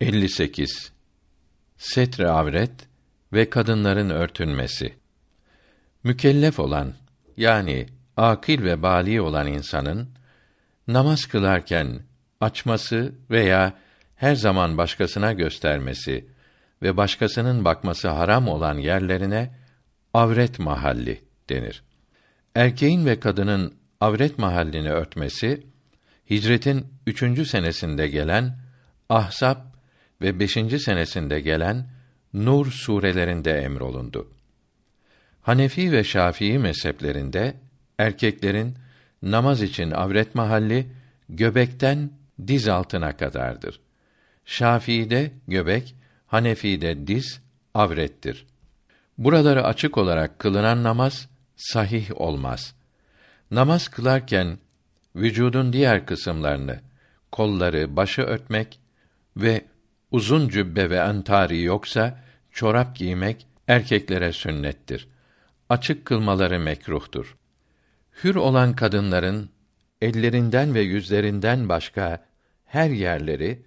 58 Setre avret ve kadınların örtünmesi. Mükellef olan yani akil ve bali olan insanın namaz kılarken açması veya her zaman başkasına göstermesi ve başkasının bakması haram olan yerlerine avret mahalli denir. Erkeğin ve kadının avret mahallini örtmesi hicretin üçüncü senesinde gelen Ahzab ve beşinci senesinde gelen Nur surelerinde emrolundu. Hanefi ve Şafii mezheplerinde erkeklerin namaz için avret mahalli göbekten diz altına kadardır. Şafii'de göbek, Hanefi'de diz avrettir. Buraları açık olarak kılınan namaz sahih olmaz. Namaz kılarken vücudun diğer kısımlarını, kolları, başı örtmek ve uzun cübbe ve entari yoksa çorap giymek erkeklere sünnettir. Açık kılmaları mekruhtur. Hür olan kadınların ellerinden ve yüzlerinden başka her yerleri,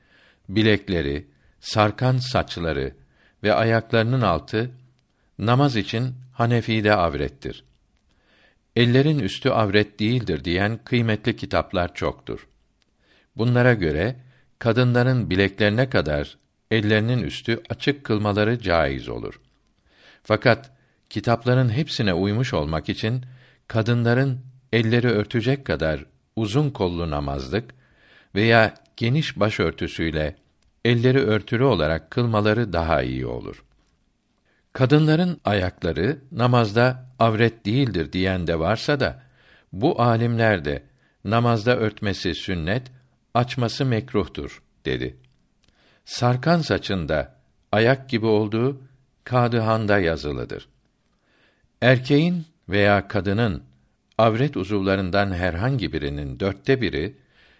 bilekleri, sarkan saçları ve ayaklarının altı namaz için Hanefi'de avrettir. Ellerin üstü avret değildir diyen kıymetli kitaplar çoktur. Bunlara göre kadınların bileklerine kadar ellerinin üstü açık kılmaları caiz olur. Fakat kitapların hepsine uymuş olmak için kadınların elleri örtecek kadar uzun kollu namazlık veya geniş başörtüsüyle elleri örtülü olarak kılmaları daha iyi olur. Kadınların ayakları namazda avret değildir diyen de varsa da bu alimler de namazda örtmesi sünnet, açması mekruhtur dedi. Sarkan saçında ayak gibi olduğu Kadıhan'da yazılıdır. Erkeğin veya kadının avret uzuvlarından herhangi birinin dörtte biri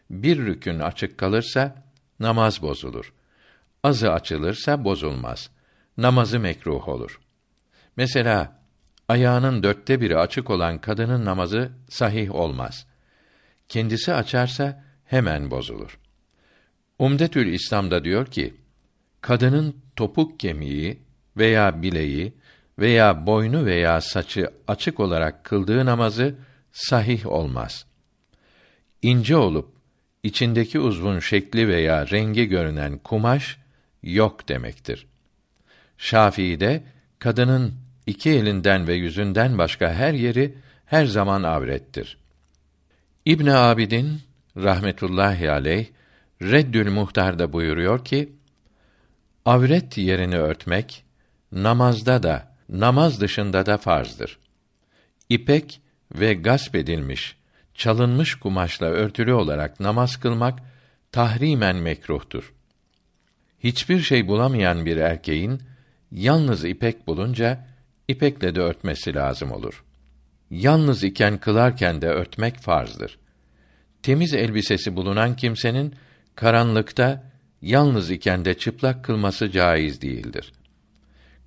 bir rükün açık kalırsa namaz bozulur. Azı açılırsa bozulmaz. Namazı mekruh olur. Mesela ayağının dörtte biri açık olan kadının namazı sahih olmaz. Kendisi açarsa hemen bozulur. Umdetül İslam'da diyor ki, kadının topuk kemiği veya bileği veya boynu veya saçı açık olarak kıldığı namazı sahih olmaz. İnce olup içindeki uzvun şekli veya rengi görünen kumaş yok demektir. Şafii'de kadının iki elinden ve yüzünden başka her yeri her zaman avrettir. İbn Abidin rahmetullahi aleyh Reddül Muhtar'da buyuruyor ki avret yerini örtmek namazda da namaz dışında da farzdır. İpek ve gasp edilmiş, çalınmış kumaşla örtülü olarak namaz kılmak tahrimen mekruhtur. Hiçbir şey bulamayan bir erkeğin yalnız ipek bulunca ipekle de örtmesi lazım olur. Yalnız iken kılarken de örtmek farzdır. Temiz elbisesi bulunan kimsenin karanlıkta yalnız iken de çıplak kılması caiz değildir.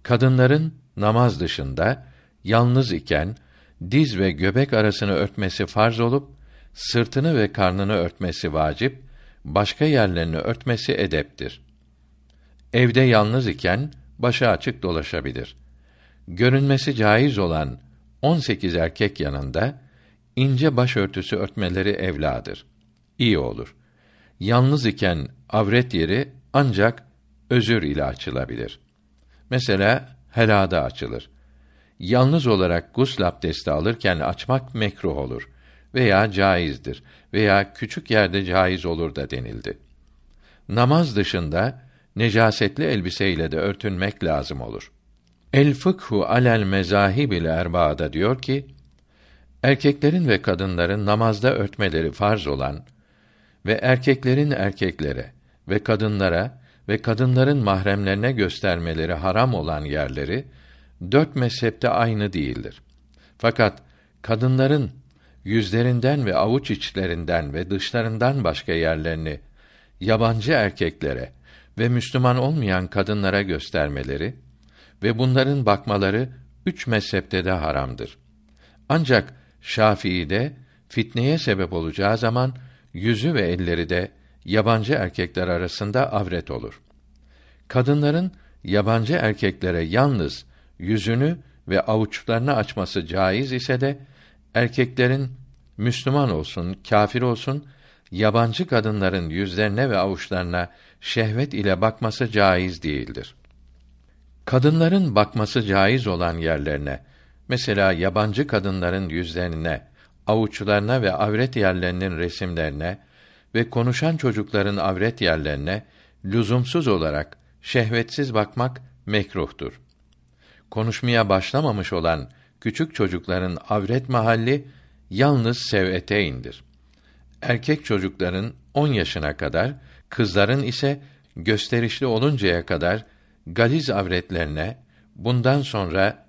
Kadınların namaz dışında yalnız iken diz ve göbek arasını örtmesi farz olup sırtını ve karnını örtmesi vacip, başka yerlerini örtmesi edeptir. Evde yalnız iken başı açık dolaşabilir. Görünmesi caiz olan 18 erkek yanında ince başörtüsü örtmeleri evladır. İyi olur. Yalnız iken avret yeri ancak özür ile açılabilir. Mesela helada açılır. Yalnız olarak gusl abdesti alırken açmak mekruh olur veya caizdir veya küçük yerde caiz olur da denildi. Namaz dışında necasetli elbiseyle de örtünmek lazım olur. El fıkhu alel mezahibil erba'da diyor ki, erkeklerin ve kadınların namazda örtmeleri farz olan ve erkeklerin erkeklere ve kadınlara ve kadınların mahremlerine göstermeleri haram olan yerleri dört mezhepte aynı değildir. Fakat kadınların yüzlerinden ve avuç içlerinden ve dışlarından başka yerlerini yabancı erkeklere ve Müslüman olmayan kadınlara göstermeleri ve bunların bakmaları üç mezhepte de haramdır. Ancak Şafii'de fitneye sebep olacağı zaman yüzü ve elleri de yabancı erkekler arasında avret olur. Kadınların yabancı erkeklere yalnız yüzünü ve avuçlarını açması caiz ise de erkeklerin Müslüman olsun, kâfir olsun yabancı kadınların yüzlerine ve avuçlarına şehvet ile bakması caiz değildir. Kadınların bakması caiz olan yerlerine, mesela yabancı kadınların yüzlerine, avuçlarına ve avret yerlerinin resimlerine ve konuşan çocukların avret yerlerine lüzumsuz olarak şehvetsiz bakmak mekruhtur. Konuşmaya başlamamış olan küçük çocukların avret mahalli yalnız sev'eteyindir. Erkek çocukların 10 yaşına kadar, kızların ise gösterişli oluncaya kadar galiz avretlerine bundan sonra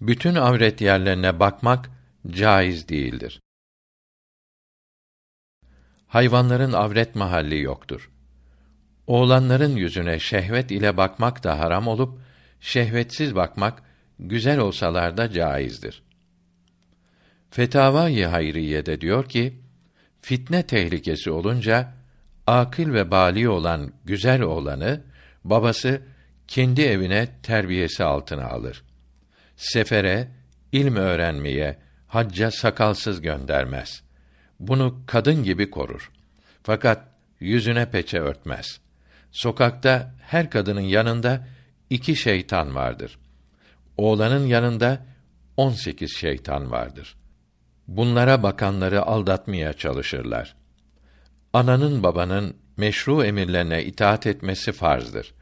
bütün avret yerlerine bakmak caiz değildir. Hayvanların avret mahalli yoktur. Oğlanların yüzüne şehvet ile bakmak da haram olup şehvetsiz bakmak güzel olsalar da caizdir. Fetavai Hayriye diyor ki, fitne tehlikesi olunca akıl ve bali olan güzel olanı babası kendi evine terbiyesi altına alır. Sefere, ilm öğrenmeye, hacca sakalsız göndermez. Bunu kadın gibi korur. Fakat yüzüne peçe örtmez. Sokakta her kadının yanında iki şeytan vardır. Oğlanın yanında on sekiz şeytan vardır. Bunlara bakanları aldatmaya çalışırlar. Ananın babanın meşru emirlerine itaat etmesi farzdır.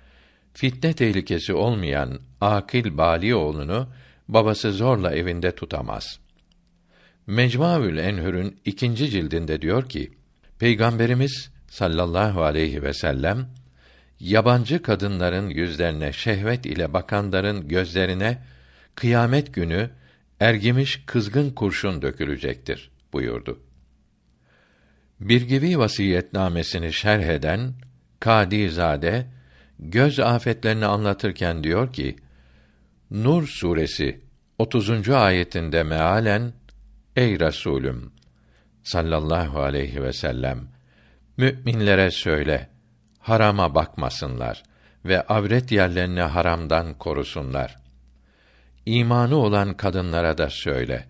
Fitne tehlikesi olmayan akil bali oğlunu babası zorla evinde tutamaz. Mecmuaül Enhür'ün ikinci cildinde diyor ki, Peygamberimiz sallallahu aleyhi ve sellem yabancı kadınların yüzlerine şehvet ile bakanların gözlerine kıyamet günü ergimiş kızgın kurşun dökülecektir buyurdu. Bir gibi vasiyetnamesini şerh eden Kadizade göz afetlerini anlatırken diyor ki: Nur suresi 30. ayetinde mealen Ey Resulüm sallallahu aleyhi ve sellem müminlere söyle harama bakmasınlar ve avret yerlerini haramdan korusunlar. İmanı olan kadınlara da söyle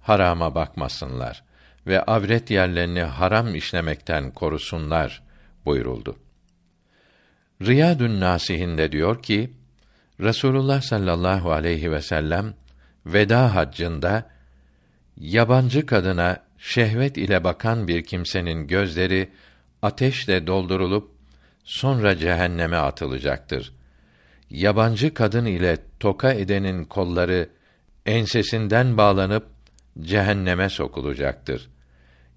harama bakmasınlar ve avret yerlerini haram işlemekten korusunlar buyuruldu. Riyadun Nasihinde diyor ki Resulullah sallallahu aleyhi ve sellem veda haccında yabancı kadına şehvet ile bakan bir kimsenin gözleri ateşle doldurulup sonra cehenneme atılacaktır. Yabancı kadın ile toka edenin kolları ensesinden bağlanıp cehenneme sokulacaktır.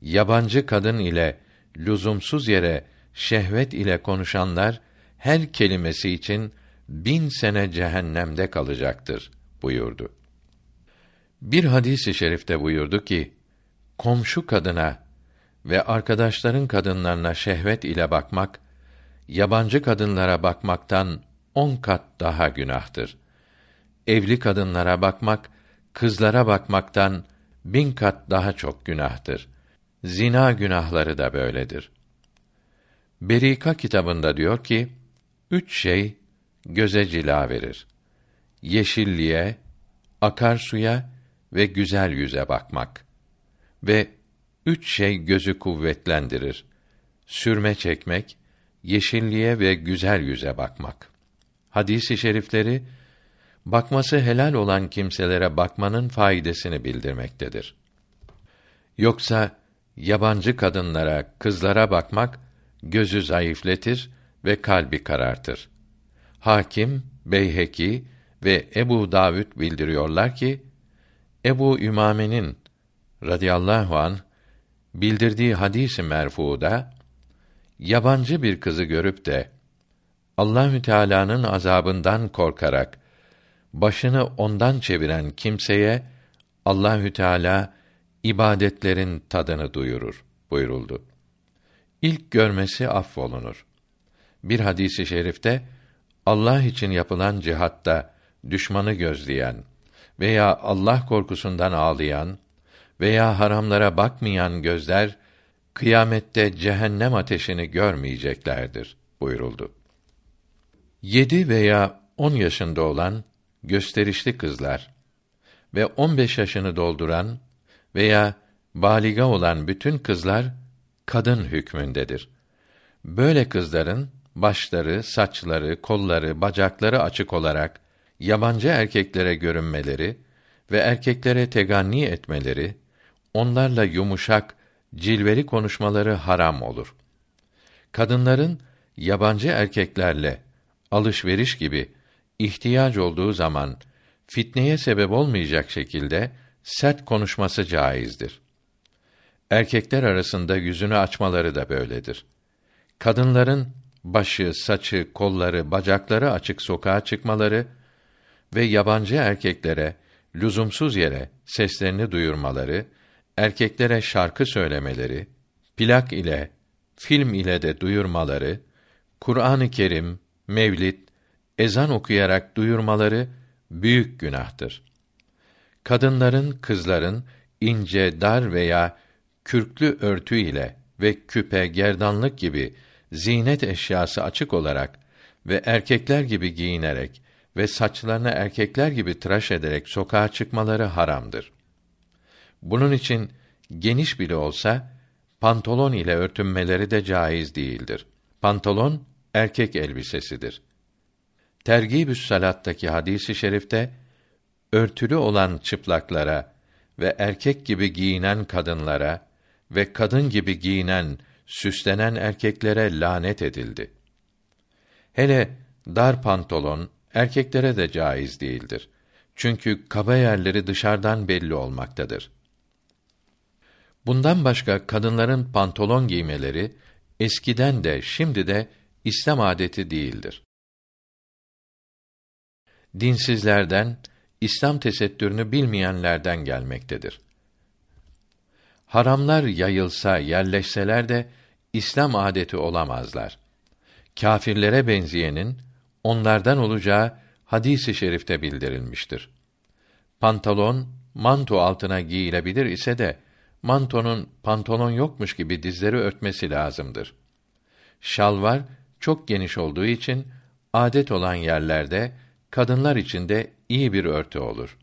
Yabancı kadın ile lüzumsuz yere şehvet ile konuşanlar her kelimesi için bin sene cehennemde kalacaktır buyurdu. Bir hadisi i şerifte buyurdu ki, komşu kadına ve arkadaşların kadınlarına şehvet ile bakmak, yabancı kadınlara bakmaktan on kat daha günahtır. Evli kadınlara bakmak, kızlara bakmaktan bin kat daha çok günahtır. Zina günahları da böyledir. Berika kitabında diyor ki, üç şey göze cila verir. Yeşilliğe, akarsuya ve güzel yüze bakmak. Ve üç şey gözü kuvvetlendirir. Sürme çekmek, yeşilliğe ve güzel yüze bakmak. Hadisi şerifleri bakması helal olan kimselere bakmanın faydasını bildirmektedir. Yoksa yabancı kadınlara, kızlara bakmak gözü zayıfletir ve kalbi karartır. Hakim, Beyheki ve Ebu Davud bildiriyorlar ki Ebu Ümame'nin radıyallahu an bildirdiği hadisi merfuda yabancı bir kızı görüp de Allahü Teala'nın azabından korkarak başını ondan çeviren kimseye Allahü Teala ibadetlerin tadını duyurur buyuruldu. İlk görmesi affolunur. Bir hadisi şerifte Allah için yapılan cihatta düşmanı gözleyen veya Allah korkusundan ağlayan veya haramlara bakmayan gözler kıyamette cehennem ateşini görmeyeceklerdir buyuruldu. Yedi veya on yaşında olan gösterişli kızlar ve on beş yaşını dolduran veya baliga olan bütün kızlar kadın hükmündedir. Böyle kızların başları, saçları, kolları, bacakları açık olarak yabancı erkeklere görünmeleri ve erkeklere teganni etmeleri, onlarla yumuşak, cilveli konuşmaları haram olur. Kadınların yabancı erkeklerle alışveriş gibi ihtiyaç olduğu zaman fitneye sebep olmayacak şekilde sert konuşması caizdir. Erkekler arasında yüzünü açmaları da böyledir. Kadınların başı, saçı, kolları, bacakları açık sokağa çıkmaları ve yabancı erkeklere lüzumsuz yere seslerini duyurmaları, erkeklere şarkı söylemeleri, plak ile, film ile de duyurmaları, Kur'an-ı Kerim, mevlid, ezan okuyarak duyurmaları büyük günahtır. Kadınların, kızların ince, dar veya kürklü örtü ile ve küpe, gerdanlık gibi zinet eşyası açık olarak ve erkekler gibi giyinerek ve saçlarını erkekler gibi tıraş ederek sokağa çıkmaları haramdır. Bunun için geniş bile olsa pantolon ile örtünmeleri de caiz değildir. Pantolon erkek elbisesidir. Tergibü's Salat'taki hadisi i şerifte örtülü olan çıplaklara ve erkek gibi giyinen kadınlara ve kadın gibi giyinen, süslenen erkeklere lanet edildi. Hele dar pantolon erkeklere de caiz değildir. Çünkü kaba yerleri dışarıdan belli olmaktadır. Bundan başka kadınların pantolon giymeleri eskiden de şimdi de İslam adeti değildir. Dinsizlerden, İslam tesettürünü bilmeyenlerden gelmektedir. Haramlar yayılsa, yerleşseler de İslam adeti olamazlar. Kâfirlere benzeyenin onlardan olacağı hadisi i şerifte bildirilmiştir. Pantolon manto altına giyilebilir ise de mantonun pantolon yokmuş gibi dizleri örtmesi lazımdır. Şalvar çok geniş olduğu için adet olan yerlerde kadınlar için de iyi bir örtü olur.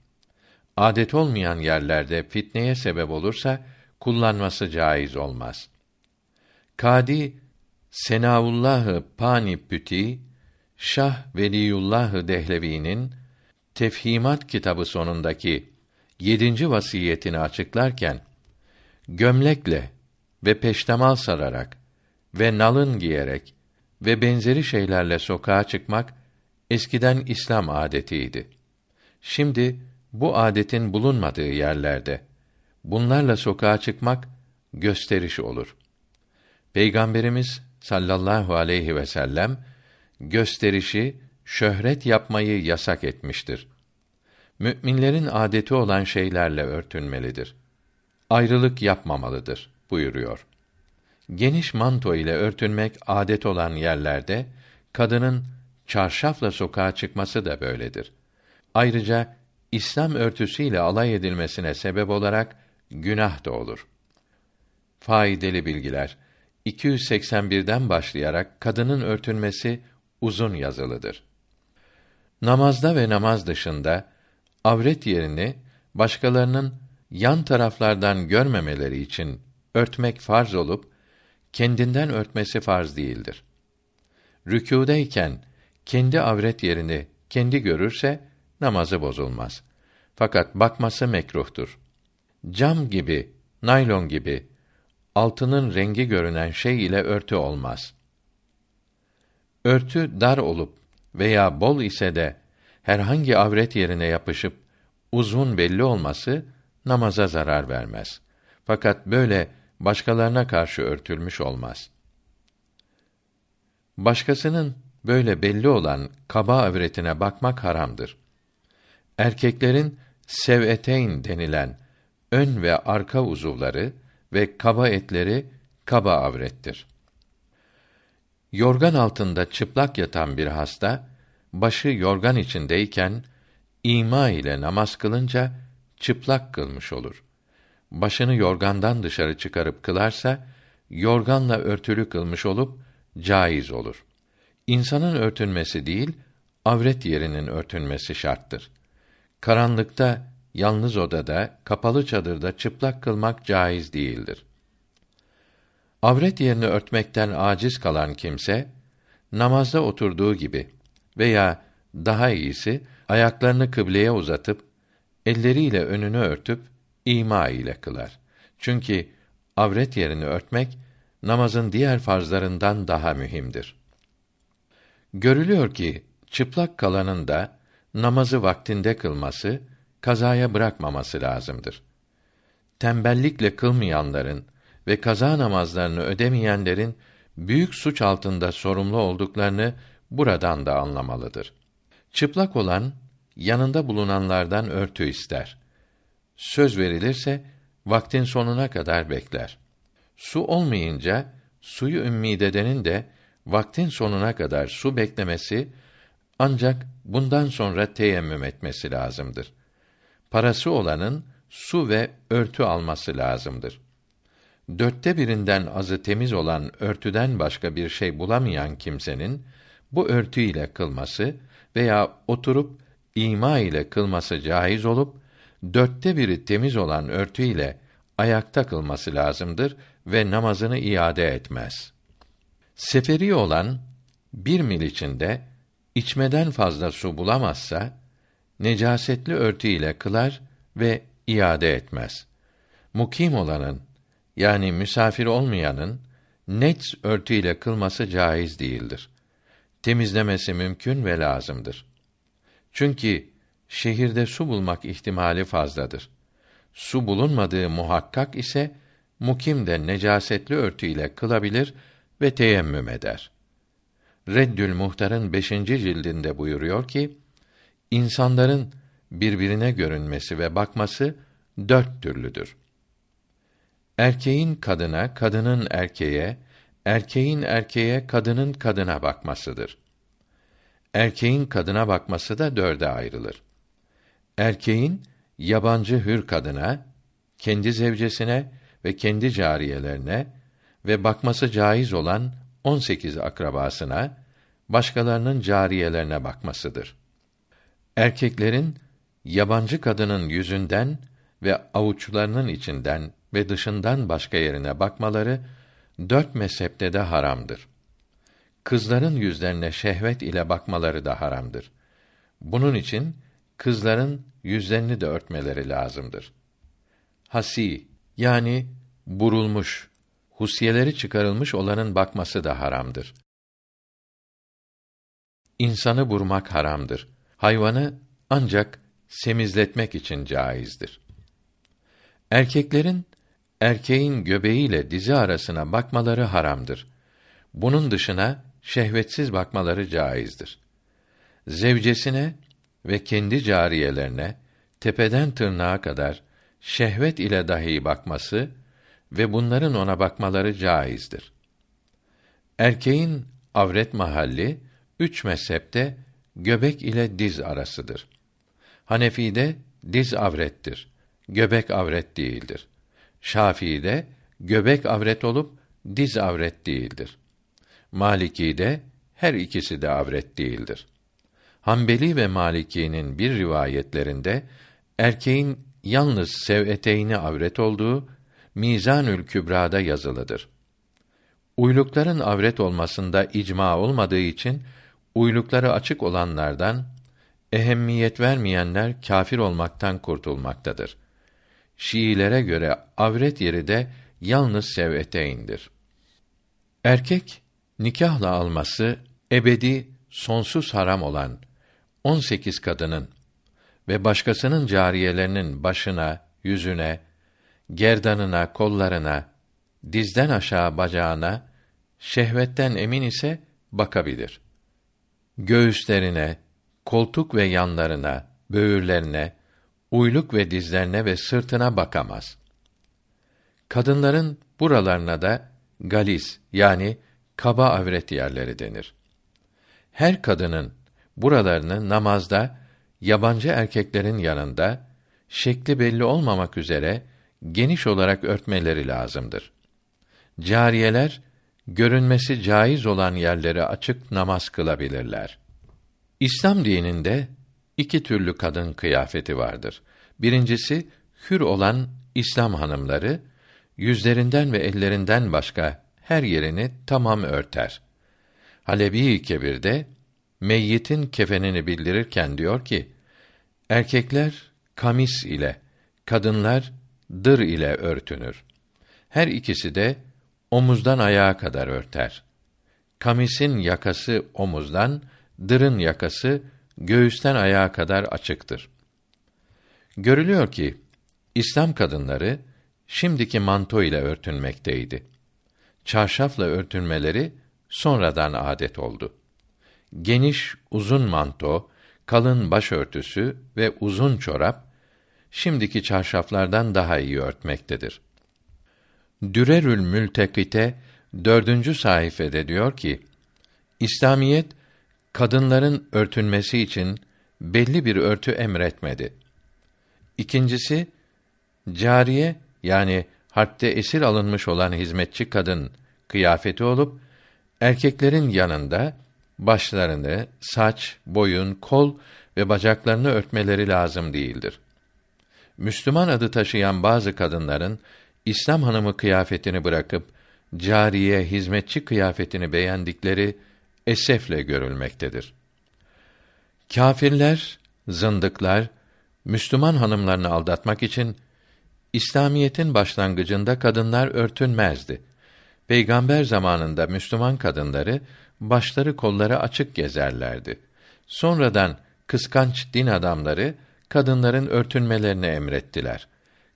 Adet olmayan yerlerde fitneye sebep olursa kullanması caiz olmaz. Kadi Senaullahı Panipüti Şah Veliyullah Dehlevi'nin Tefhimat kitabı sonundaki yedinci vasiyetini açıklarken gömlekle ve peştemal sararak ve nalın giyerek ve benzeri şeylerle sokağa çıkmak eskiden İslam adetiydi. Şimdi bu adetin bulunmadığı yerlerde bunlarla sokağa çıkmak gösteriş olur. Peygamberimiz sallallahu aleyhi ve sellem gösterişi, şöhret yapmayı yasak etmiştir. Müminlerin adeti olan şeylerle örtünmelidir. Ayrılık yapmamalıdır buyuruyor. Geniş manto ile örtünmek adet olan yerlerde kadının çarşafla sokağa çıkması da böyledir. Ayrıca İslam örtüsüyle alay edilmesine sebep olarak günah da olur. Faydalı bilgiler 281'den başlayarak kadının örtünmesi uzun yazılıdır. Namazda ve namaz dışında avret yerini başkalarının yan taraflardan görmemeleri için örtmek farz olup kendinden örtmesi farz değildir. Rükûdeyken kendi avret yerini kendi görürse namazı bozulmaz. Fakat bakması mekruhtur. Cam gibi, naylon gibi altının rengi görünen şey ile örtü olmaz. Örtü dar olup veya bol ise de herhangi avret yerine yapışıp uzun belli olması namaza zarar vermez. Fakat böyle başkalarına karşı örtülmüş olmaz. Başkasının böyle belli olan kaba avretine bakmak haramdır. Erkeklerin seveteyn denilen ön ve arka uzuvları ve kaba etleri kaba avrettir. Yorgan altında çıplak yatan bir hasta başı yorgan içindeyken ima ile namaz kılınca çıplak kılmış olur. Başını yorgandan dışarı çıkarıp kılarsa yorganla örtülü kılmış olup caiz olur. insanın örtünmesi değil, avret yerinin örtünmesi şarttır. Karanlıkta, yalnız odada, kapalı çadırda çıplak kılmak caiz değildir. Avret yerini örtmekten aciz kalan kimse, namazda oturduğu gibi veya daha iyisi ayaklarını kıbleye uzatıp elleriyle önünü örtüp ima ile kılar. Çünkü avret yerini örtmek namazın diğer farzlarından daha mühimdir. Görülüyor ki çıplak kalanın da namazı vaktinde kılması, kazaya bırakmaması lazımdır. Tembellikle kılmayanların ve kaza namazlarını ödemeyenlerin büyük suç altında sorumlu olduklarını buradan da anlamalıdır. Çıplak olan yanında bulunanlardan örtü ister. Söz verilirse vaktin sonuna kadar bekler. Su olmayınca suyu ümmid edenin de vaktin sonuna kadar su beklemesi ancak bundan sonra teyemmüm etmesi lazımdır. Parası olanın su ve örtü alması lazımdır. Dörtte birinden azı temiz olan örtüden başka bir şey bulamayan kimsenin bu örtü ile kılması veya oturup ima ile kılması caiz olup dörtte biri temiz olan örtü ile ayakta kılması lazımdır ve namazını iade etmez. Seferi olan bir mil içinde içmeden fazla su bulamazsa necasetli örtü ile kılar ve iade etmez. Mukim olanın yani misafir olmayanın net örtü ile kılması caiz değildir. Temizlemesi mümkün ve lazımdır. Çünkü şehirde su bulmak ihtimali fazladır. Su bulunmadığı muhakkak ise mukim de necasetli örtü ile kılabilir ve teyemmüm eder. Reddül Muhtar'ın beşinci cildinde buyuruyor ki, insanların birbirine görünmesi ve bakması dört türlüdür. Erkeğin kadına, kadının erkeğe, erkeğin erkeğe, kadının kadına bakmasıdır. Erkeğin kadına bakması da dörde ayrılır. Erkeğin yabancı hür kadına, kendi zevcesine ve kendi cariyelerine ve bakması caiz olan 18 akrabasına, başkalarının cariyelerine bakmasıdır. Erkeklerin yabancı kadının yüzünden ve avuçlarının içinden ve dışından başka yerine bakmaları dört mezhepte de haramdır. Kızların yüzlerine şehvet ile bakmaları da haramdır. Bunun için kızların yüzlerini de örtmeleri lazımdır. Hasi yani burulmuş, husiyeleri çıkarılmış olanın bakması da haramdır. İnsanı burmak haramdır. Hayvanı ancak semizletmek için caizdir. Erkeklerin erkeğin göbeğiyle dizi arasına bakmaları haramdır. Bunun dışına şehvetsiz bakmaları caizdir. Zevcesine ve kendi cariyelerine tepeden tırnağa kadar şehvet ile dahi bakması ve bunların ona bakmaları caizdir. Erkeğin avret mahalli üç mezhepte göbek ile diz arasıdır. Hanefi'de diz avrettir. Göbek avret değildir. Şafii'de göbek avret olup diz avret değildir. Maliki'de her ikisi de avret değildir. Hanbeli ve Maliki'nin bir rivayetlerinde erkeğin yalnız sev'eteyni avret olduğu Mizanül Kübra'da yazılıdır. Uylukların avret olmasında icma olmadığı için uylukları açık olanlardan ehemmiyet vermeyenler kâfir olmaktan kurtulmaktadır. Şiilere göre avret yeri de yalnız sev'eteyindir. Erkek nikahla alması ebedi sonsuz haram olan 18 kadının ve başkasının cariyelerinin başına, yüzüne, gerdanına, kollarına, dizden aşağı bacağına şehvetten emin ise bakabilir. Göğüslerine, koltuk ve yanlarına, böğürlerine, uyluk ve dizlerine ve sırtına bakamaz. Kadınların buralarına da galis yani kaba avret yerleri denir. Her kadının buralarını namazda yabancı erkeklerin yanında şekli belli olmamak üzere geniş olarak örtmeleri lazımdır. Cariyeler görünmesi caiz olan yerlere açık namaz kılabilirler. İslam dininde iki türlü kadın kıyafeti vardır. Birincisi hür olan İslam hanımları yüzlerinden ve ellerinden başka her yerini tamam örter. Halebi Kebir'de meyyitin kefenini bildirirken diyor ki: Erkekler kamis ile, kadınlar dır ile örtünür. Her ikisi de omuzdan ayağa kadar örter. Kamisin yakası omuzdan, dırın yakası göğüsten ayağa kadar açıktır. Görülüyor ki İslam kadınları şimdiki manto ile örtünmekteydi. Çarşafla örtünmeleri sonradan adet oldu. Geniş uzun manto, kalın başörtüsü ve uzun çorap şimdiki çarşaflardan daha iyi örtmektedir. Dürerül Mültekite dördüncü sayfede diyor ki, İslamiyet kadınların örtünmesi için belli bir örtü emretmedi. İkincisi, cariye yani harpte esir alınmış olan hizmetçi kadın kıyafeti olup erkeklerin yanında başlarını, saç, boyun, kol ve bacaklarını örtmeleri lazım değildir. Müslüman adı taşıyan bazı kadınların İslam hanımı kıyafetini bırakıp cariye, hizmetçi kıyafetini beğendikleri esefle görülmektedir. Kâfirler, zındıklar Müslüman hanımlarını aldatmak için İslamiyetin başlangıcında kadınlar örtünmezdi. Peygamber zamanında Müslüman kadınları başları kolları açık gezerlerdi. Sonradan kıskanç din adamları kadınların örtünmelerini emrettiler.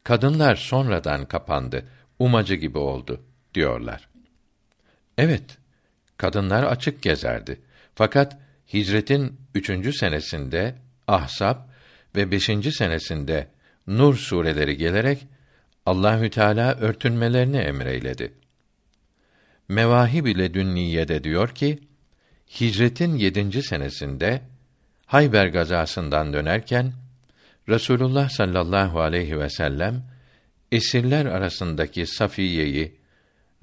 Kadınlar sonradan kapandı, umacı gibi oldu diyorlar. Evet, kadınlar açık gezerdi. Fakat hicretin üçüncü senesinde Ahsap ve beşinci senesinde Nur sureleri gelerek Allahü Teala örtünmelerini emreyledi. Mevahib ile Dünniye'de diyor ki, Hicretin yedinci senesinde Hayber gazasından dönerken Resulullah sallallahu aleyhi ve sellem esirler arasındaki Safiye'yi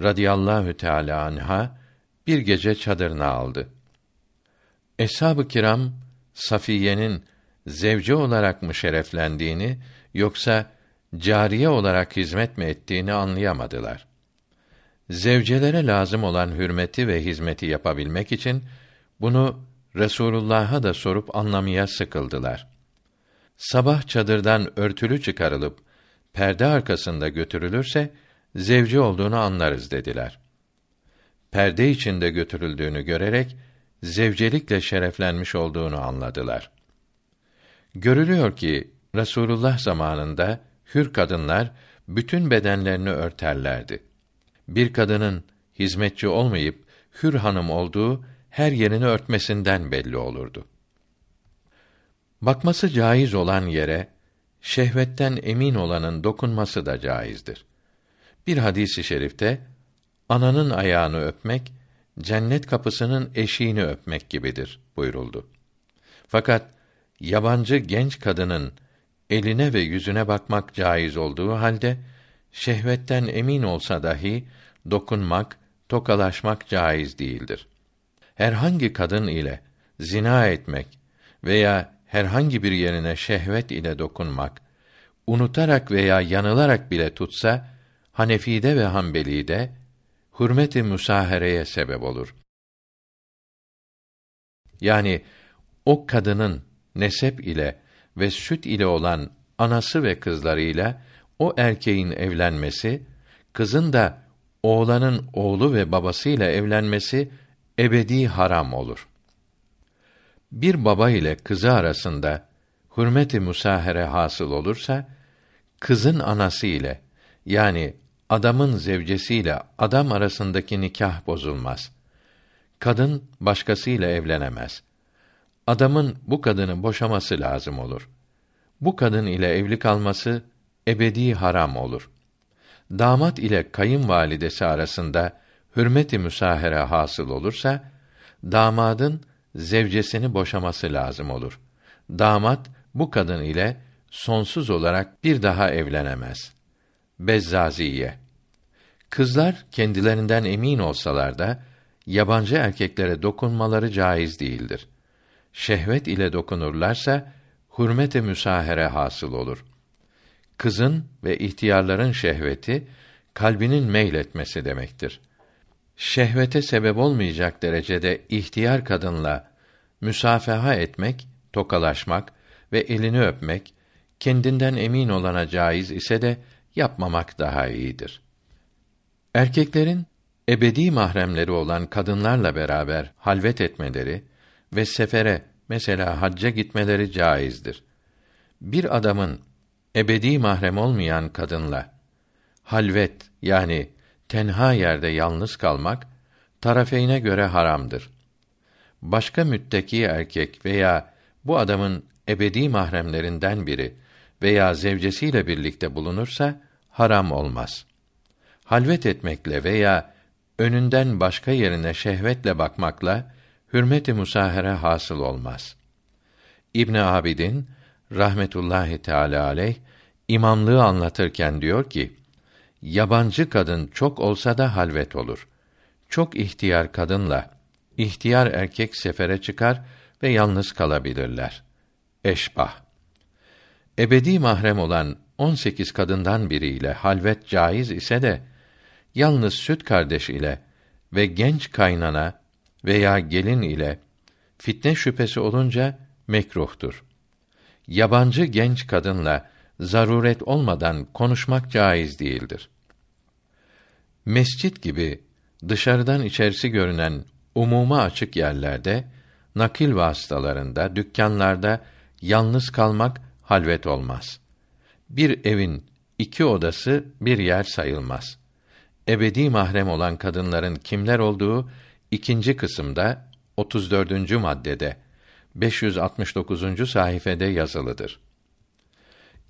radıyallahu teala anha bir gece çadırına aldı. Eshab-ı kiram Safiye'nin zevce olarak mı şereflendiğini yoksa cariye olarak hizmet mi ettiğini anlayamadılar. Zevcelere lazım olan hürmeti ve hizmeti yapabilmek için bunu Resulullah'a da sorup anlamaya sıkıldılar. Sabah çadırdan örtülü çıkarılıp perde arkasında götürülürse zevci olduğunu anlarız dediler. Perde içinde götürüldüğünü görerek zevcelikle şereflenmiş olduğunu anladılar. Görülüyor ki Resulullah zamanında hür kadınlar bütün bedenlerini örterlerdi. Bir kadının hizmetçi olmayıp hür hanım olduğu her yerini örtmesinden belli olurdu. Bakması caiz olan yere şehvetten emin olanın dokunması da caizdir. Bir hadisi i şerifte ananın ayağını öpmek cennet kapısının eşiğini öpmek gibidir buyuruldu. Fakat yabancı genç kadının eline ve yüzüne bakmak caiz olduğu halde şehvetten emin olsa dahi dokunmak, tokalaşmak caiz değildir. Herhangi kadın ile zina etmek veya herhangi bir yerine şehvet ile dokunmak, unutarak veya yanılarak bile tutsa, Hanefi'de ve Hanbeli'de hürmet-i müsahereye sebep olur. Yani o kadının nesep ile ve süt ile olan anası ve kızlarıyla o erkeğin evlenmesi, kızın da oğlanın oğlu ve babasıyla evlenmesi ebedi haram olur. Bir baba ile kızı arasında hürmet-i musahere hasıl olursa, kızın anası ile yani adamın zevcesiyle adam arasındaki nikah bozulmaz. Kadın başkasıyla evlenemez. Adamın bu kadını boşaması lazım olur. Bu kadın ile evli kalması ebedi haram olur. Damat ile kayınvalidesi arasında hürmet-i müsahere hasıl olursa damadın zevcesini boşaması lazım olur. Damat bu kadın ile sonsuz olarak bir daha evlenemez. Bezzaziye Kızlar kendilerinden emin olsalar da yabancı erkeklere dokunmaları caiz değildir. Şehvet ile dokunurlarsa hürmete müsahere hasıl olur. Kızın ve ihtiyarların şehveti kalbinin meyletmesi demektir. Şehvete sebep olmayacak derecede ihtiyar kadınla müsafaha etmek, tokalaşmak ve elini öpmek kendinden emin olana caiz ise de yapmamak daha iyidir. Erkeklerin ebedi mahremleri olan kadınlarla beraber halvet etmeleri ve sefere mesela hacca gitmeleri caizdir. Bir adamın ebedi mahrem olmayan kadınla halvet yani tenha yerde yalnız kalmak tarafeyne göre haramdır. Başka mütteki erkek veya bu adamın ebedi mahremlerinden biri veya zevcesiyle birlikte bulunursa haram olmaz. Halvet etmekle veya önünden başka yerine şehvetle bakmakla hürmet-i musahere hasıl olmaz. İbn Abidin rahmetullahi teala aleyh imamlığı anlatırken diyor ki: Yabancı kadın çok olsa da halvet olur. Çok ihtiyar kadınla ihtiyar erkek sefere çıkar ve yalnız kalabilirler. Eşbah Ebedi mahrem olan 18 kadından biriyle halvet caiz ise de yalnız süt kardeş ile ve genç kaynana veya gelin ile fitne şüphesi olunca mekruhtur. Yabancı genç kadınla zaruret olmadan konuşmak caiz değildir. Mescit gibi dışarıdan içerisi görünen umuma açık yerlerde, nakil vasıtalarında, dükkanlarda yalnız kalmak halvet olmaz. Bir evin iki odası bir yer sayılmaz. Ebedi mahrem olan kadınların kimler olduğu ikinci kısımda 34. maddede 569. sayfede yazılıdır.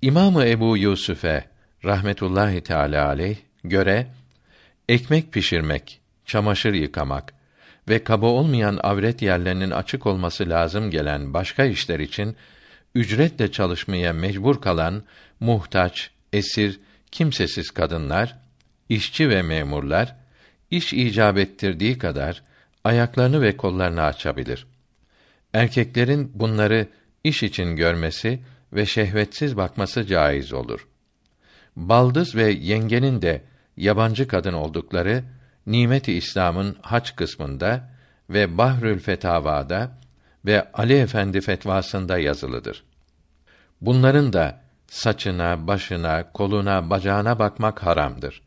İmamı Ebu Yusuf'e rahmetullahi teala aleyh göre ekmek pişirmek, çamaşır yıkamak ve kaba olmayan avret yerlerinin açık olması lazım gelen başka işler için ücretle çalışmaya mecbur kalan muhtaç, esir, kimsesiz kadınlar, işçi ve memurlar iş icap ettirdiği kadar ayaklarını ve kollarını açabilir. Erkeklerin bunları iş için görmesi ve şehvetsiz bakması caiz olur. Baldız ve yengenin de yabancı kadın oldukları Nimet-i İslam'ın haç kısmında ve Bahrül Fetavada ve Ali Efendi fetvasında yazılıdır. Bunların da saçına, başına, koluna, bacağına bakmak haramdır.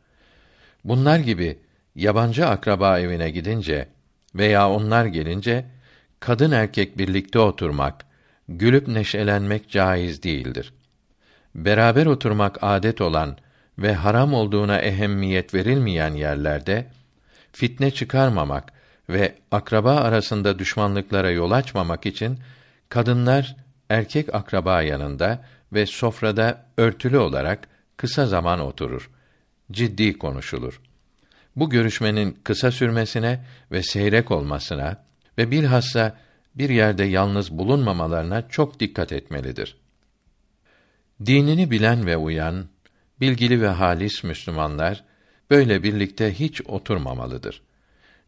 Bunlar gibi yabancı akraba evine gidince veya onlar gelince kadın erkek birlikte oturmak, gülüp neşelenmek caiz değildir. Beraber oturmak adet olan ve haram olduğuna ehemmiyet verilmeyen yerlerde fitne çıkarmamak ve akraba arasında düşmanlıklara yol açmamak için kadınlar erkek akraba yanında ve sofrada örtülü olarak kısa zaman oturur. Ciddi konuşulur. Bu görüşmenin kısa sürmesine ve seyrek olmasına ve bilhassa bir yerde yalnız bulunmamalarına çok dikkat etmelidir. Dinini bilen ve uyan, bilgili ve halis Müslümanlar böyle birlikte hiç oturmamalıdır.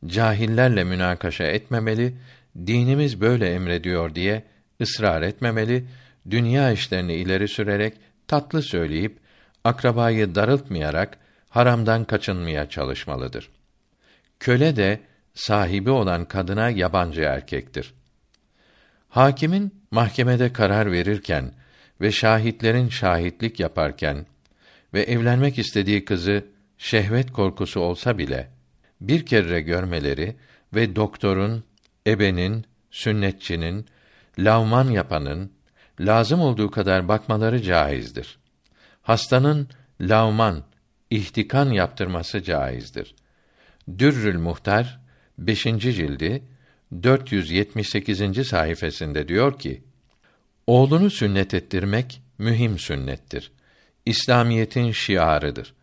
Cahillerle münakaşa etmemeli, dinimiz böyle emrediyor diye ısrar etmemeli, dünya işlerini ileri sürerek tatlı söyleyip akrabayı darıltmayarak haramdan kaçınmaya çalışmalıdır. Köle de sahibi olan kadına yabancı erkektir. Hakimin mahkemede karar verirken ve şahitlerin şahitlik yaparken ve evlenmek istediği kızı şehvet korkusu olsa bile bir kere görmeleri ve doktorun, ebenin, sünnetçinin, lavman yapanın lazım olduğu kadar bakmaları caizdir. Hastanın lavman, ihtikan yaptırması caizdir. Dürrül Muhtar 5. cildi 478. sayfasında diyor ki: Oğlunu sünnet ettirmek mühim sünnettir. İslamiyetin şiarıdır.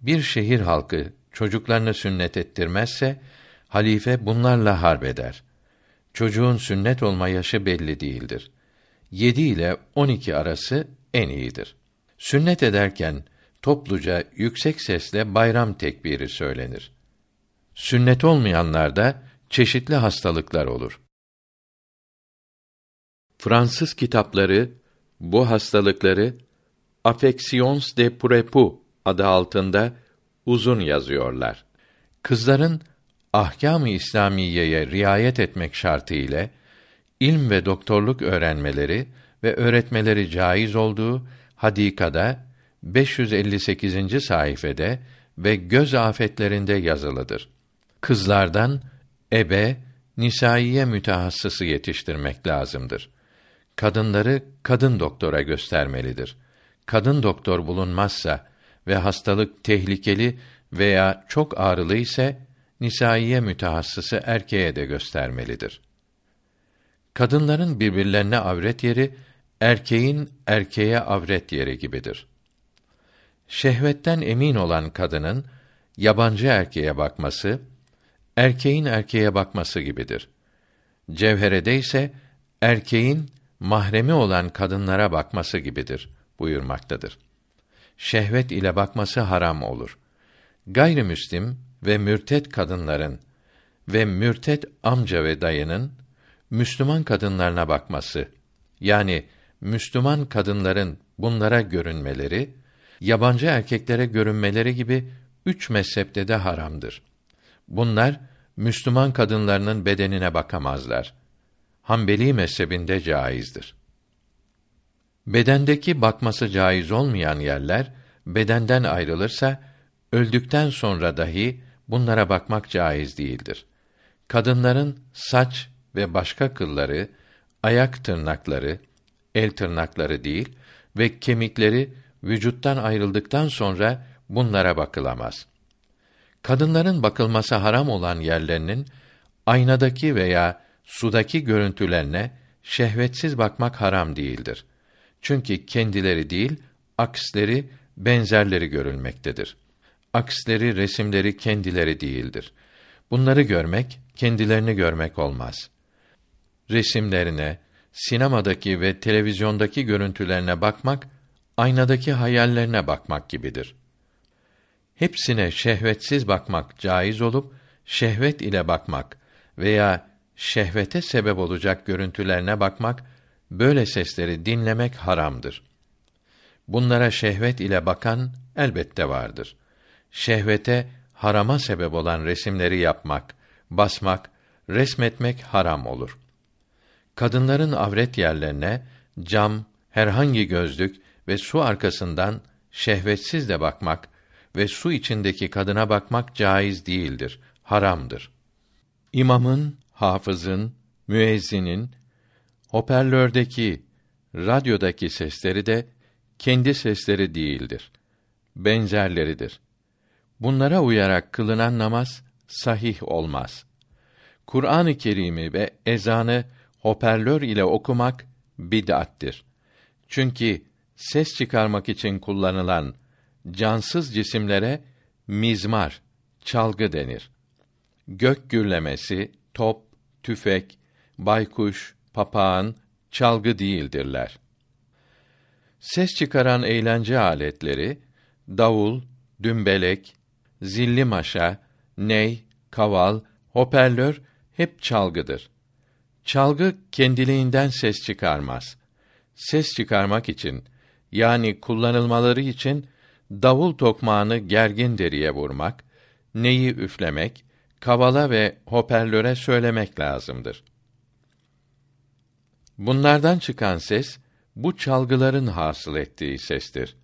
Bir şehir halkı çocuklarını sünnet ettirmezse halife bunlarla harp eder. Çocuğun sünnet olma yaşı belli değildir. 7 ile 12 arası en iyidir. Sünnet ederken topluca yüksek sesle bayram tekbiri söylenir. Sünnet olmayanlarda çeşitli hastalıklar olur. Fransız kitapları bu hastalıkları affections de prépu adı altında uzun yazıyorlar. Kızların ahkâm-ı İslamiyeye riayet etmek şartı ile ilm ve doktorluk öğrenmeleri ve öğretmeleri caiz olduğu hadikada 558. sayfede ve göz afetlerinde yazılıdır. Kızlardan ebe, nisaiye mütehassısı yetiştirmek lazımdır. Kadınları kadın doktora göstermelidir. Kadın doktor bulunmazsa ve hastalık tehlikeli veya çok ağrılı ise nisaiye mütehassısı erkeğe de göstermelidir. Kadınların birbirlerine avret yeri erkeğin erkeğe avret yeri gibidir. Şehvetten emin olan kadının yabancı erkeğe bakması erkeğin erkeğe bakması gibidir. Cevherede ise erkeğin mahremi olan kadınlara bakması gibidir buyurmaktadır. Şehvet ile bakması haram olur. Gayrimüslim ve mürtet kadınların ve mürtet amca ve dayının Müslüman kadınlarına bakması yani Müslüman kadınların bunlara görünmeleri yabancı erkeklere görünmeleri gibi üç mezhepte de haramdır. Bunlar Müslüman kadınlarının bedenine bakamazlar. Hanbeli mezhebinde caizdir. Bedendeki bakması caiz olmayan yerler bedenden ayrılırsa öldükten sonra dahi bunlara bakmak caiz değildir. Kadınların saç ve başka kılları, ayak tırnakları, el tırnakları değil ve kemikleri vücuttan ayrıldıktan sonra bunlara bakılamaz. Kadınların bakılması haram olan yerlerinin aynadaki veya sudaki görüntülerine şehvetsiz bakmak haram değildir. Çünkü kendileri değil, aksleri, benzerleri görülmektedir. Aksleri, resimleri kendileri değildir. Bunları görmek, kendilerini görmek olmaz. Resimlerine, sinemadaki ve televizyondaki görüntülerine bakmak, aynadaki hayallerine bakmak gibidir. Hepsine şehvetsiz bakmak caiz olup, şehvet ile bakmak veya şehvete sebep olacak görüntülerine bakmak, böyle sesleri dinlemek haramdır. Bunlara şehvet ile bakan elbette vardır. Şehvete harama sebep olan resimleri yapmak, basmak, resmetmek haram olur. Kadınların avret yerlerine cam, herhangi gözlük ve su arkasından şehvetsiz de bakmak ve su içindeki kadına bakmak caiz değildir, haramdır. İmamın, hafızın, müezzinin hoparlördeki, radyodaki sesleri de kendi sesleri değildir. Benzerleridir. Bunlara uyarak kılınan namaz sahih olmaz. Kur'an-ı Kerim'i ve ezanı hoparlör ile okumak bid'attir. Çünkü ses çıkarmak için kullanılan cansız cisimlere mizmar, çalgı denir. Gök gürlemesi, top, tüfek, baykuş, papağan, çalgı değildirler. Ses çıkaran eğlence aletleri davul, dümbelek, zilli maşa, ney, kaval, hoparlör hep çalgıdır. Çalgı kendiliğinden ses çıkarmaz. Ses çıkarmak için yani kullanılmaları için davul tokmağını gergin deriye vurmak, neyi üflemek, kavala ve hoparlöre söylemek lazımdır. Bunlardan çıkan ses bu çalgıların hasıl ettiği sestir.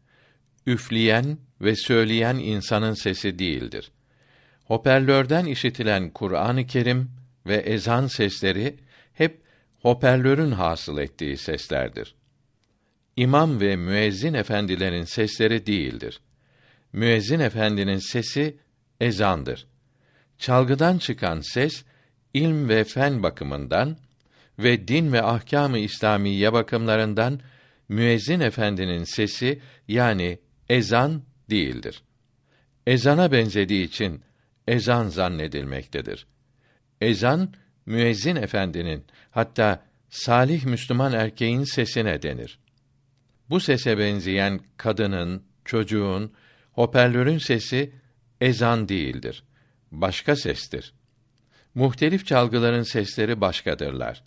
Üfleyen ve söyleyen insanın sesi değildir. Hoparlörden işitilen Kur'an-ı Kerim ve ezan sesleri hep hoparlörün hasıl ettiği seslerdir. İmam ve müezzin efendilerin sesleri değildir. Müezzin efendinin sesi ezandır. Çalgıdan çıkan ses ilm ve fen bakımından ve din ve ahkâm-ı İslamiye bakımlarından müezzin efendinin sesi yani ezan değildir. Ezana benzediği için ezan zannedilmektedir. Ezan müezzin efendinin hatta salih Müslüman erkeğin sesine denir. Bu sese benzeyen kadının, çocuğun, Hoparlörün sesi ezan değildir. Başka sestir. Muhtelif çalgıların sesleri başkadırlar.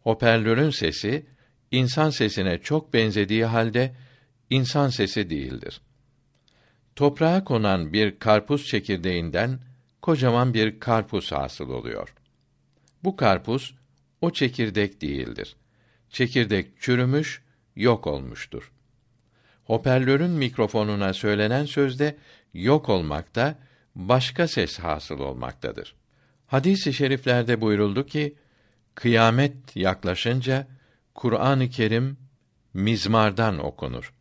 Hoparlörün sesi insan sesine çok benzediği halde insan sesi değildir. Toprağa konan bir karpuz çekirdeğinden kocaman bir karpuz hasıl oluyor. Bu karpuz o çekirdek değildir. Çekirdek çürümüş, yok olmuştur. Hoparlörün mikrofonuna söylenen sözde yok olmakta, başka ses hasıl olmaktadır. Hadis-i şeriflerde buyuruldu ki, kıyamet yaklaşınca Kur'an-ı Kerim mizmardan okunur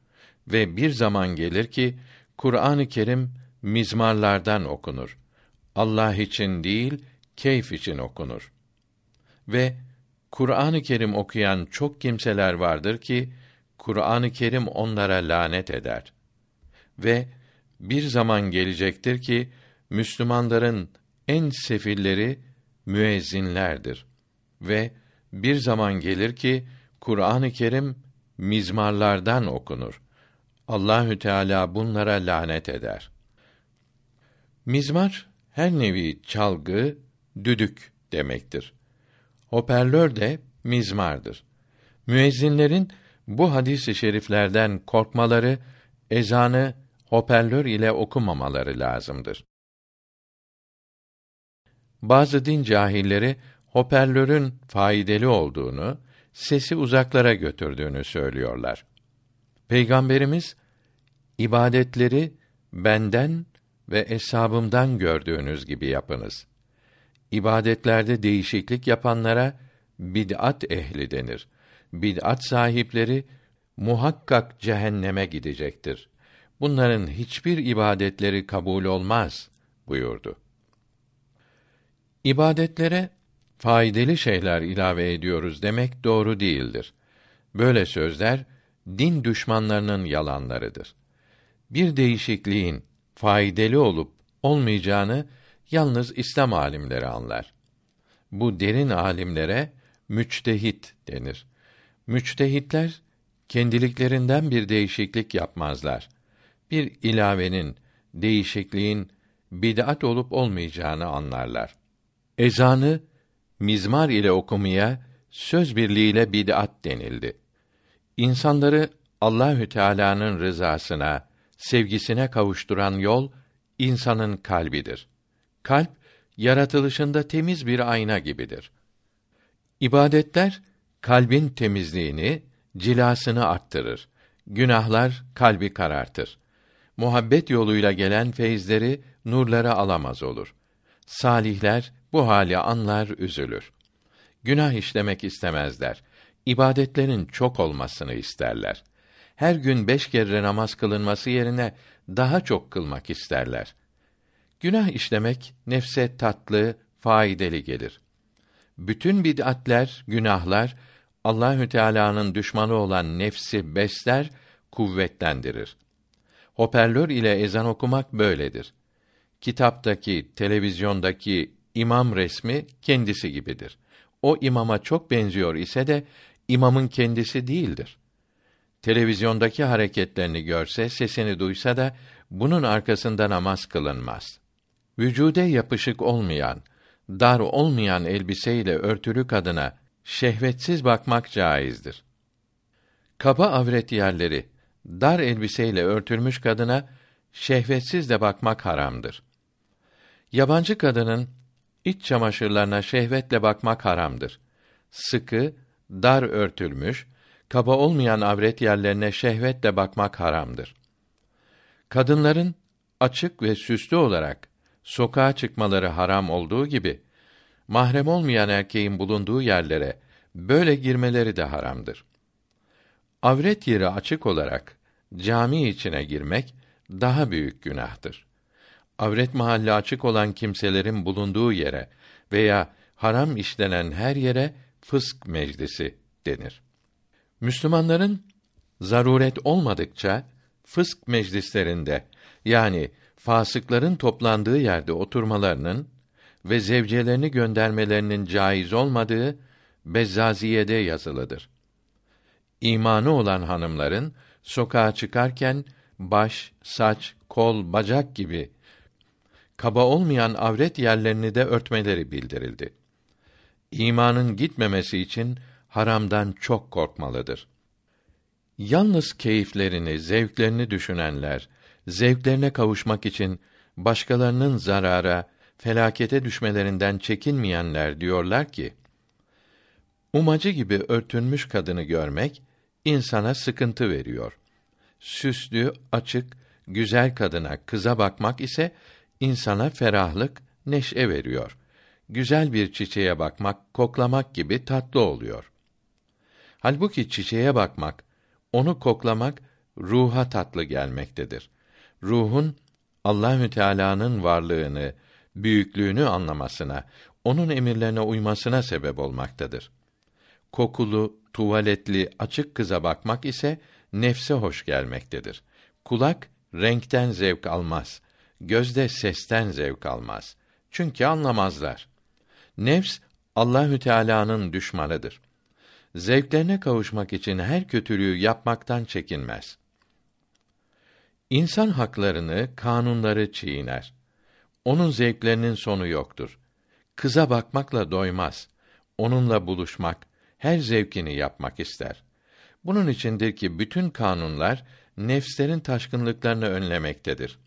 ve bir zaman gelir ki Kur'an-ı Kerim mizmarlardan okunur. Allah için değil, keyf için okunur. Ve Kur'an-ı Kerim okuyan çok kimseler vardır ki Kur'an-ı Kerim onlara lanet eder. Ve bir zaman gelecektir ki Müslümanların en sefilleri müezzinlerdir ve bir zaman gelir ki Kur'an-ı Kerim mizmarlardan okunur. Allahü Teala bunlara lanet eder. Mizmar her nevi çalgı, düdük demektir. Hoparlör de mizmardır. Müezzinlerin bu hadis-i şeriflerden korkmaları, ezanı hoparlör ile okumamaları lazımdır. Bazı din cahilleri hoparlörün faydalı olduğunu, sesi uzaklara götürdüğünü söylüyorlar. Peygamberimiz ibadetleri benden ve hesabımdan gördüğünüz gibi yapınız. İbadetlerde değişiklik yapanlara bid'at ehli denir. Bid'at sahipleri muhakkak cehenneme gidecektir. Bunların hiçbir ibadetleri kabul olmaz buyurdu. İbadetlere faydalı şeyler ilave ediyoruz demek doğru değildir. Böyle sözler din düşmanlarının yalanlarıdır. Bir değişikliğin faydalı olup olmayacağını yalnız İslam alimleri anlar. Bu derin alimlere müçtehit denir. Müçtehitler kendiliklerinden bir değişiklik yapmazlar. Bir ilavenin, değişikliğin bid'at olup olmayacağını anlarlar. Ezanı mizmar ile okumaya söz birliğiyle bid'at denildi. İnsanları Allahü Teala'nın rızasına, sevgisine kavuşturan yol insanın kalbidir. Kalp yaratılışında temiz bir ayna gibidir. İbadetler kalbin temizliğini, cilasını arttırır. Günahlar kalbi karartır. Muhabbet yoluyla gelen feyizleri, nurları alamaz olur. Salihler bu hali anlar, üzülür. Günah işlemek istemezler. İbadetlerin çok olmasını isterler. Her gün beş kere namaz kılınması yerine daha çok kılmak isterler. Günah işlemek nefse tatlı, faydalı gelir. Bütün bid'atler, günahlar Allahü Teala'nın düşmanı olan nefsi besler, kuvvetlendirir. Hoparlör ile ezan okumak böyledir. Kitaptaki, televizyondaki imam resmi kendisi gibidir. O imama çok benziyor ise de imamın kendisi değildir. Televizyondaki hareketlerini görse, sesini duysa da bunun arkasında namaz kılınmaz. Vücude yapışık olmayan, dar olmayan elbiseyle örtülü kadına şehvetsiz bakmak caizdir. Kaba avret yerleri dar elbiseyle örtülmüş kadına şehvetsiz de bakmak haramdır. Yabancı kadının iç çamaşırlarına şehvetle bakmak haramdır. Sıkı, dar örtülmüş, kaba olmayan avret yerlerine şehvetle bakmak haramdır. Kadınların açık ve süslü olarak sokağa çıkmaları haram olduğu gibi mahrem olmayan erkeğin bulunduğu yerlere böyle girmeleri de haramdır. Avret yeri açık olarak cami içine girmek daha büyük günahtır. Avret mahalli açık olan kimselerin bulunduğu yere veya haram işlenen her yere fısk meclisi denir. Müslümanların zaruret olmadıkça fısk meclislerinde yani fasıkların toplandığı yerde oturmalarının ve zevcelerini göndermelerinin caiz olmadığı Bezzaziye'de yazılıdır. İmanı olan hanımların sokağa çıkarken baş, saç, kol, bacak gibi kaba olmayan avret yerlerini de örtmeleri bildirildi. İmanın gitmemesi için haramdan çok korkmalıdır. Yalnız keyiflerini, zevklerini düşünenler, zevklerine kavuşmak için başkalarının zarara, felakete düşmelerinden çekinmeyenler diyorlar ki: Umacı gibi örtünmüş kadını görmek insana sıkıntı veriyor. Süslü, açık, güzel kadına, kıza bakmak ise insana ferahlık, neşe veriyor. Güzel bir çiçeğe bakmak, koklamak gibi tatlı oluyor. Halbuki çiçeğe bakmak, onu koklamak ruha tatlı gelmektedir. Ruhun Allahü Teala'nın varlığını, büyüklüğünü anlamasına, onun emirlerine uymasına sebep olmaktadır. Kokulu, tuvaletli, açık kıza bakmak ise nefse hoş gelmektedir. Kulak renkten zevk almaz. Gözde sesten zevk almaz. Çünkü anlamazlar. Nefs Allahü Teala'nın düşmanıdır. Zevklerine kavuşmak için her kötülüğü yapmaktan çekinmez. İnsan haklarını, kanunları çiğner. Onun zevklerinin sonu yoktur. Kıza bakmakla doymaz. Onunla buluşmak, her zevkini yapmak ister. Bunun içindir ki bütün kanunlar nefslerin taşkınlıklarını önlemektedir.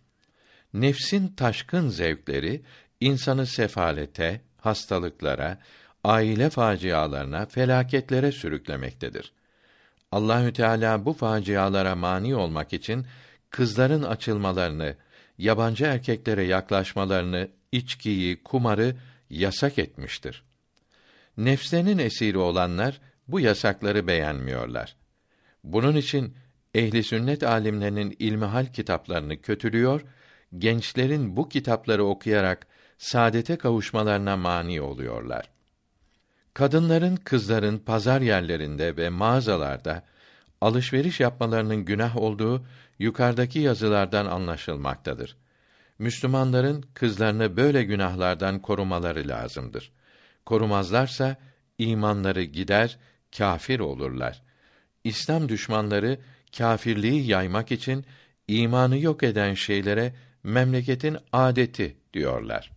Nefsin taşkın zevkleri insanı sefalete, hastalıklara, aile facialarına, felaketlere sürüklemektedir. Allahü Teala bu facialara mani olmak için kızların açılmalarını, yabancı erkeklere yaklaşmalarını, içkiyi, kumarı yasak etmiştir. Nefslerinin esiri olanlar bu yasakları beğenmiyorlar. Bunun için ehli sünnet alimlerinin ilmihal kitaplarını kötülüyor, gençlerin bu kitapları okuyarak saadete kavuşmalarına mani oluyorlar. Kadınların, kızların pazar yerlerinde ve mağazalarda alışveriş yapmalarının günah olduğu yukarıdaki yazılardan anlaşılmaktadır. Müslümanların kızlarını böyle günahlardan korumaları lazımdır. Korumazlarsa imanları gider, kafir olurlar. İslam düşmanları kâfirliği yaymak için imanı yok eden şeylere memleketin adeti diyorlar.